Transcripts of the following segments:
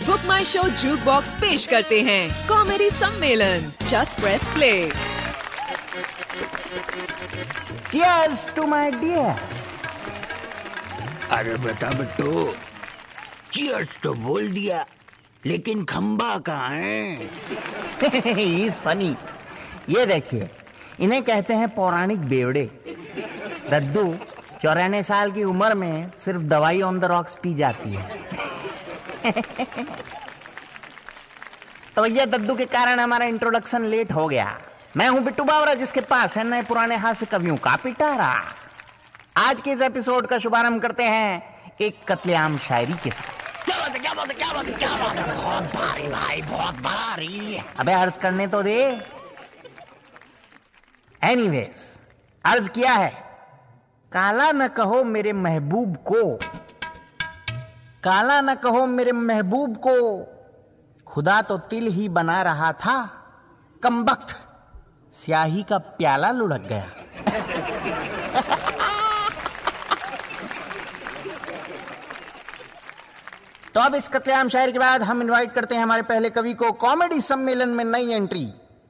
Book माई show jukebox पेश करते हैं। कॉमेडी सम्मेलन। Just press play Cheers to my dears. अरे बेटा बिट्टू चीयर्स तो बोल दिया लेकिन खंबा कहाँ है? इज़ फनी ये देखिए इन्हें कहते हैं पौराणिक बेवड़े। दद्दू चौरानवे साल की उम्र में सिर्फ़ दवाई ऑन द रॉक्स पी जाती है। तो भैया दद्दू के कारण हमारा इंट्रोडक्शन लेट हो गया। मैं हूँ बिट्टू बावरा जिसके पास है नए पुराने हास्य कवियों का पिटारा। आज के इस एपिसोड का शुभारंभ करते हैं एक कत्लेआम शायरी के साथ। क्या बात है क्या बात है क्या बात है क्या बात है? बहुत भारी भाई बहुत भारी। अबे अर्ज़ करने तो दे। एनीवेज अर्ज़ किया है। काला न कहो मेरे महबूब को। काला न कहो मेरे महबूब को, खुदा तो तिल ही बना रहा था कम वक्त स्याही का प्याला लुढ़क गया। तो अब इस कत्लेआम शायर के बाद हम इनवाइट करते हैं हमारे पहले कवि को कॉमेडी सम्मेलन में नई एंट्री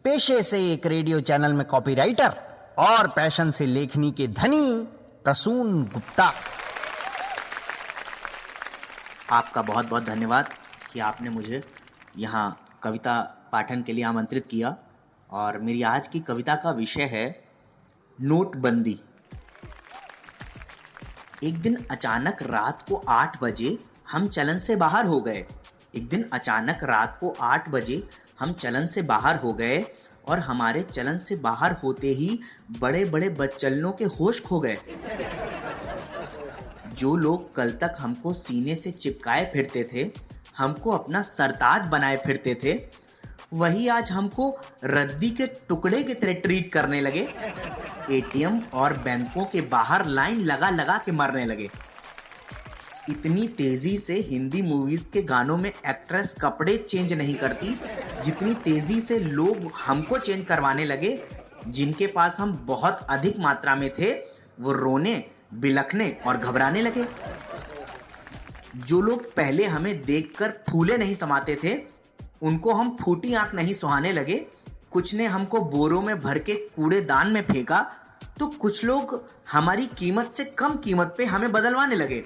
पेशे से एक रेडियो चैनल में कॉपीराइटर और पैशन से लेखनी के धनी, प्रसून गुप्ता। आपका बहुत बहुत धन्यवाद कि आपने मुझे यहाँ कविता पाठन के लिए आमंत्रित किया। और मेरी आज की कविता का विषय है नोटबंदी। एक दिन अचानक रात को आठ बजे हम चलन से बाहर हो गए। एक दिन अचानक रात को आठ बजे हम चलन से बाहर हो गए और हमारे चलन से बाहर होते ही बड़े बड़े बच्चलनों के होश खो गए। जो लोग कल तक हमको सीने से चिपकाए फिरते थे, हमको अपना सरताज बनाए फिरते थे, वही आज हमको रद्दी के टुकड़े की तरह ट्रीट करने लगे। एटीएम और बैंकों के बाहर लाइन लगा लगा के मरने लगे। इतनी तेज़ी से हिंदी मूवीज़ के गानों में एक्ट्रेस कपड़े चेंज नहीं करती, जितनी तेज़ी से लोग हमको चेंज करवाने लगे, जिनके पास हम बहुत अधिक मात्रा में थे, वो रोने बिलखने और घबराने लगे। जो लोग पहले हमें देखकर फूले नहीं समाते थे, उनको हम फूटी आँख नहीं सुहाने लगे। कुछ ने हमको बोरों में भर के कूड़ेदान में फेंका तो कुछ लोग हमारी कीमत से कम कीमत पे हमें बदलवाने लगे।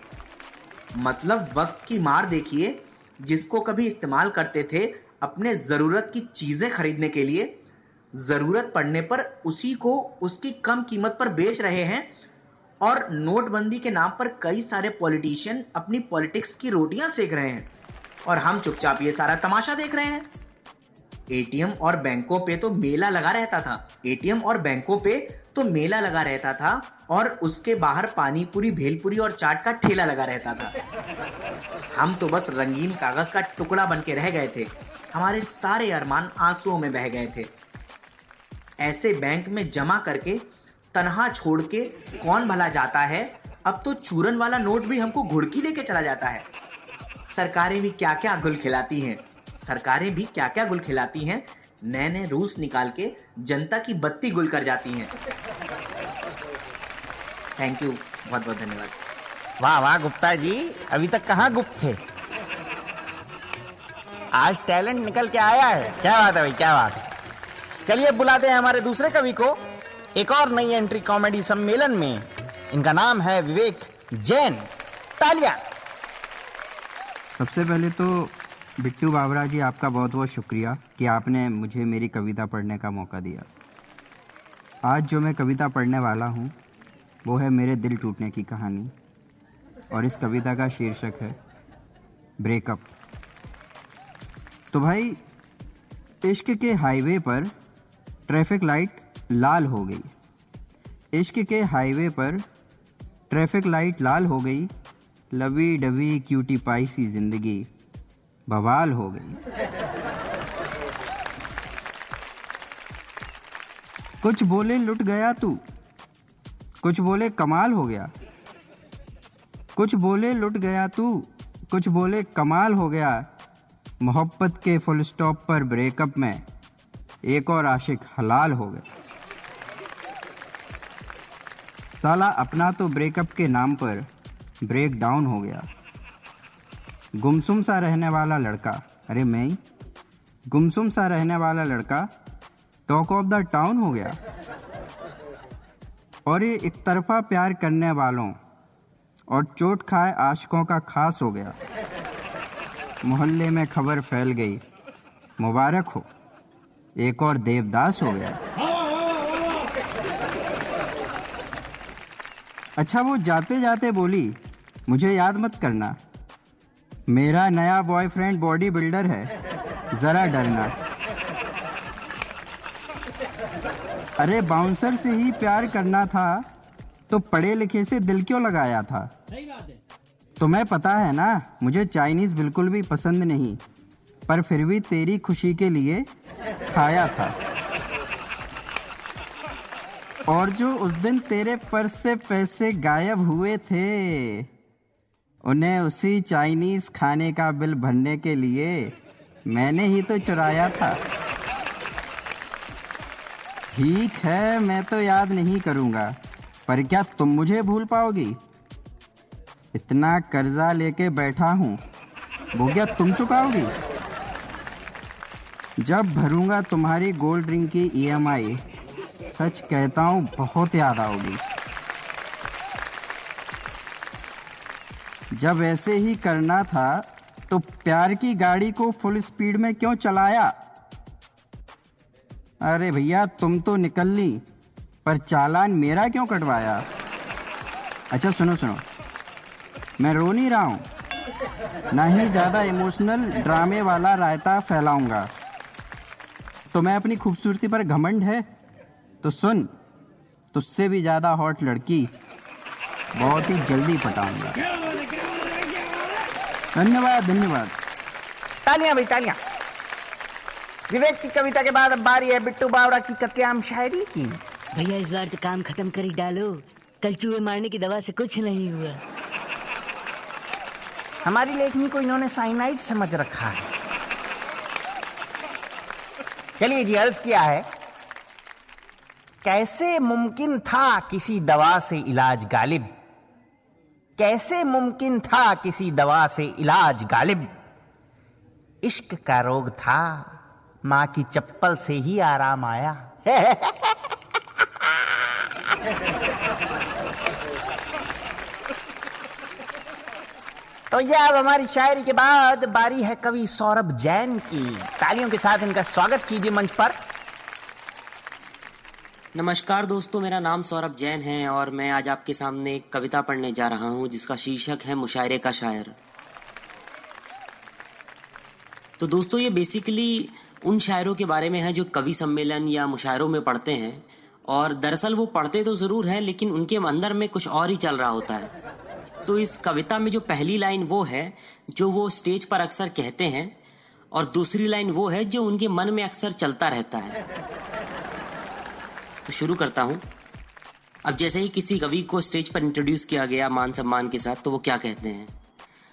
मतलब वक्त की मार देखिए, जिसको कभी इस्तेमाल करते थे अपने ज़रूरत की चीज़ें खरीदने के लिए, ज़रूरत पड़ने पर उसी को उसकी कम कीमत पर बेच रहे हैं और नोटबंदी के नाम पर कई सारे पॉलिटिशियन अपनी पॉलिटिक्स की रोटियाँ सेक रहे हैं और हम चुपचाप ये सारा तमाशा देख रहे हैं। एटीएम और बैंकों पे तो मेला लगा रहता था। एटीएम और बैंकों पे तो मेला लगा रहता था और उसके बाहर पानी पूरी भेलपुरी और चाट का ठेला लगा रहता था। हम तो बस रंगीन कागज़ का टुकड़ा बन के रह गए थे। हमारे सारे अरमान आंसुओं में बह गए थे। ऐसे बैंक में जमा करके तनहा छोड़ के कौन भला जाता है? अब तो चूरन वाला नोट भी हमको घुड़की दे के चला जाता है। सरकारें भी क्या क्या गुल खिलाती हैं? सरकारें भी क्या क्या गुल खिलाती हैं? नए नए रूल्स निकाल के जनता की बत्ती गुल कर जाती हैं। थैंक यू बहुत बहुत धन्यवाद। वाह वाह, गुप्ता जी। अभी तक कहाँ गुप्त थे? आज टैलेंट निकल के आया है। क्या बात है भाई, क्या बात है। चलिए बुलाते हैं हमारे दूसरे कवि को। एक और नई एंट्री कॉमेडी सम्मेलन में इनका नाम है विवेक जैन। तालिया। सबसे पहले तो बिट्टू बाबरा जी, आपका बहुत बहुत शुक्रिया कि आपने मुझे मेरी कविता पढ़ने का मौका दिया। आज जो मैं कविता पढ़ने वाला हूँ, वो है मेरे दिल टूटने की कहानी और इस कविता का शीर्षक है ब्रेकअप तो भाई, इश्क के हाईवे पर ट्रैफ़िक लाइट लाल हो गई। इश्क के हाईवे पर ट्रैफ़िक लाइट लाल हो गई। लवी डवी क्यूटी पाई सी ज़िंदगी बवाल हो गई। कुछ बोले लुट गया तू, कुछ बोले कमाल हो गया। कुछ बोले लुट गया तू, कुछ बोले कमाल हो गया। मोहब्बत के फुल स्टॉप पर ब्रेकअप में एक और आशिक हलाल हो गया। साला अपना तो ब्रेकअप के नाम पर ब्रेक डाउन हो गया। गुमसुम सा रहने वाला लड़का, अरे मैं गुमसुम सा रहने वाला लड़का टॉक ऑफ़ द टाउन हो गया। और ये एक तरफा प्यार करने वालों और चोट खाए आशिकों का खास हो गया। मोहल्ले में खबर फैल गई, मुबारक हो। एक और देवदास हो गया। अच्छा वो जाते जाते बोली मुझे याद मत करना। मेरा नया बॉयफ्रेंड बॉडी बिल्डर है। जरा डरना। अरे बाउंसर से ही प्यार करना था तो पढ़े लिखे से दिल क्यों लगाया था? तुम्हें पता है ना मुझे चाइनीज़ बिल्कुल भी पसंद नहीं पर फिर भी तेरी खुशी के लिए खाया था। और जो उस दिन तेरे पर्स से पैसे गायब हुए थे, उन्हें उसी चाइनीज़ खाने का बिल भरने के लिए मैंने ही तो चुराया था। ठीक है, मैं तो याद नहीं करूँगा, पर क्या तुम मुझे भूल पाओगी? इतना कर्जा लेके बैठा हूँ वो क्या तुम चुकाओगी? जब भरूँगा तुम्हारी गोल्ड ड्रिंक की ईएमआई सच कहता हूँ, बहुत याद आओगी। जब ऐसे ही करना था तो प्यार की गाड़ी को फुल स्पीड में क्यों चलाया? अरे भैया, तुम तो निकल ली पर चालान मेरा क्यों कटवाया? अच्छा सुनो सुनो। मैं रो नहीं रहा हूँ। ना ही ज़्यादा इमोशनल ड्रामे वाला रायता फैलाऊँगा। तो मैं अपनी खूबसूरती पर घमंड है? तो सुन तुझसे भी ज़्यादा हॉट लड़की बहुत ही जल्दी पटाऊँगा। धन्यवाद धन्यवाद। तालियाँ भाई तालियाँ। विवेक की कविता के बाद अब बारी है बिट्टू बावरा की कत्याम शायरी की। भैया इस बार तो काम खत्म कर ही डालो। कल चूहे मारने की दवा से कुछ नहीं हुआ। हमारी लेखनी को इन्होंने साइनाइड समझ रखा है। चलिए जी अर्ज़ किया है कैसे मुमकिन था किसी दवा से इलाज गालिब? कैसे मुमकिन था किसी दवा से इलाज गालिब? इश्क का रोग था, माँ की चप्पल से ही आराम आया। तो यह अब हमारी शायरी के बाद बारी है कवि सौरभ जैन की। तालियों के साथ इनका स्वागत कीजिए मंच पर। नमस्कार दोस्तों, मेरा नाम सौरभ जैन है और मैं आज आपके सामने एक कविता पढ़ने जा रहा हूँ, जिसका शीर्षक है मुशायरे का शायर। तो दोस्तों, ये बेसिकली उन शायरों के बारे में है जो कवि सम्मेलन या मुशायरों में पढ़ते हैं। और दरअसल वो पढ़ते तो ज़रूर हैं, लेकिन उनके अंदर में कुछ और ही चल रहा होता है। तो इस कविता में जो पहली लाइन वो है, जो वो स्टेज पर अक्सर कहते हैं, और दूसरी लाइन वो है, जो उनके मन में अक्सर चलता रहता है। तो शुरू करता हूँ। अब जैसे ही किसी कवि को स्टेज पर इंट्रोड्यूस किया गया मान सम्मान के साथ तो वो क्या कहते हैं?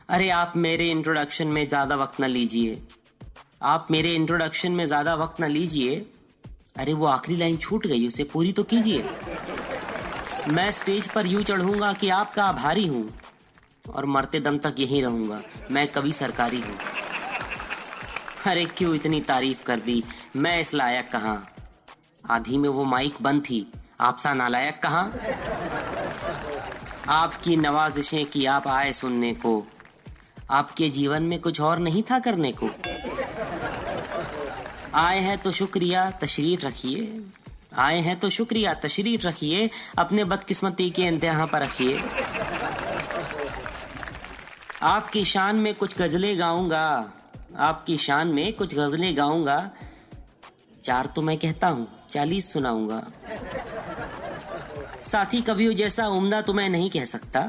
अरे, आप मेरे इंट्रोडक्शन में ज़्यादा वक्त ना लीजिए। आप मेरे इंट्रोडक्शन में ज़्यादा वक्त ना लीजिए। अरे, वो आखिरी लाइन छूट गई, उसे पूरी तो कीजिए। मैं स्टेज पर यूँ चढ़ूँगा कि आपका आभारी हूँ और मरते दम तक यहीं रहूँगा। मैं कवि सरकारी हूँ। अरे, क्यों इतनी तारीफ़ कर दी? मैं इस लायक कहा? आधी में वो माइक बंद थी। आपसा नालायक कहा? आपकी नवाजिशें की आप आए सुनने को। आपके जीवन में कुछ और नहीं था करने को। आए हैं तो शुक्रिया, तशरीफ़ रखिए। आए हैं तो शुक्रिया, तशरीफ़ रखिए। अपने बदकिस्मती के इंतहा पर रखिए। आपकी शान में कुछ गजलें गाऊँगा। आपकी शान में कुछ गजलें गाऊँगा। चार तो मैं कहता हूँ, चालीस सुनाऊँगा। साथी कवियों जैसा उम्दा तो मैं नहीं कह सकता।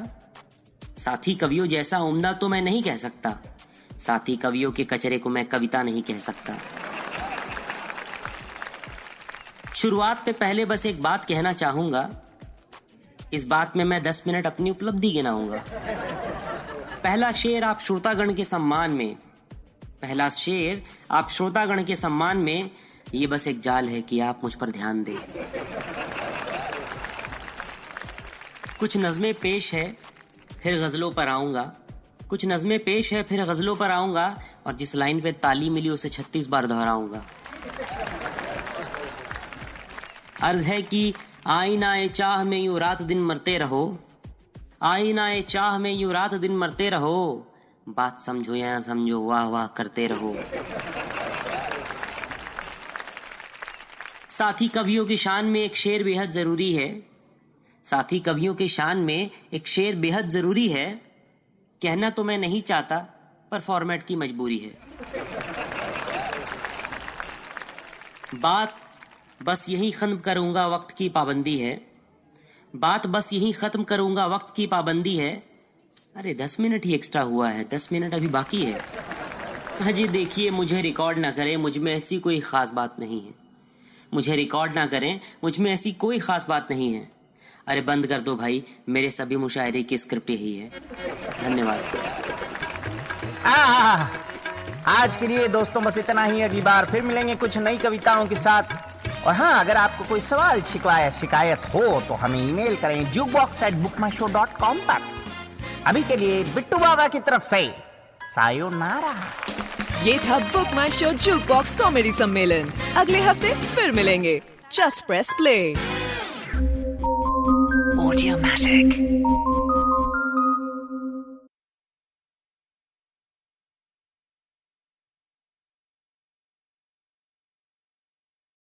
साथी कवियों जैसा उम्दा तो मैं नहीं कह सकता। साथी कवियों के कचरे को मैं कविता नहीं कह सकता। शुरुआत पे पहले बस एक बात कहना चाहूँगा। इस बात में मैं दस मिनट अपनी उपलब्धि गिनाऊँगा। पहला शेर आप श्रोतागण के सम्मान में, पहला शेर आप श्रोतागण के सम्मान में ये बस एक जाल है कि आप मुझ पर ध्यान दें। कुछ नज़में पेश है, फिर गज़लों पर आऊँगा। कुछ नज़में पेश है, फिर गज़लों पर आऊँगा और जिस लाइन पे ताली मिली उसे छत्तीस बार दोहराऊँगा। अर्ज़ है कि आईना ए चाह में यूँ रात दिन मरते रहो। आईना ए चाह में यूँ रात दिन मरते रहो। बात समझो या ना समझो वाह वाह करते रहो। साथी कवियों की शान में एक शेर बेहद ज़रूरी है। साथी कवियों के शान में एक शेर बेहद ज़रूरी है। कहना तो मैं नहीं चाहता, पर फॉर्मेट की मजबूरी है। बात बस यही खत्म करूँगा वक्त की पाबंदी है। बात बस यही खत्म करूँगा वक्त की पाबंदी है। अरे, दस मिनट ही एक्स्ट्रा हुआ है। दस मिनट अभी बाकी है। अजय देखिए, मुझे रिकॉर्ड ना करें। मुझमें ऐसी कोई खास बात नहीं है। मुझे रिकॉर्ड ना करें, मुझमें ऐसी कोई खास बात नहीं है। अरे बंद कर दो भाई, मेरे सभी मुशायरे की स्क्रिप्ट यही है। धन्यवाद। आज के लिए दोस्तों बस इतना ही, अगली बार फिर मिलेंगे कुछ नई कविताओं के साथ। और हाँ अगर आपको कोई सवाल शिकवा शिकायत हो तो हमें ईमेल करें jukebox at book my show dot com पर। अभी के लिए बिट्टू बाबा की तरफ़ से सायोनारा। ये था book my show jukebox comedy सम्मेलन। अगले हफ़्ते फिर मिलेंगे। Just press play Audiomatic.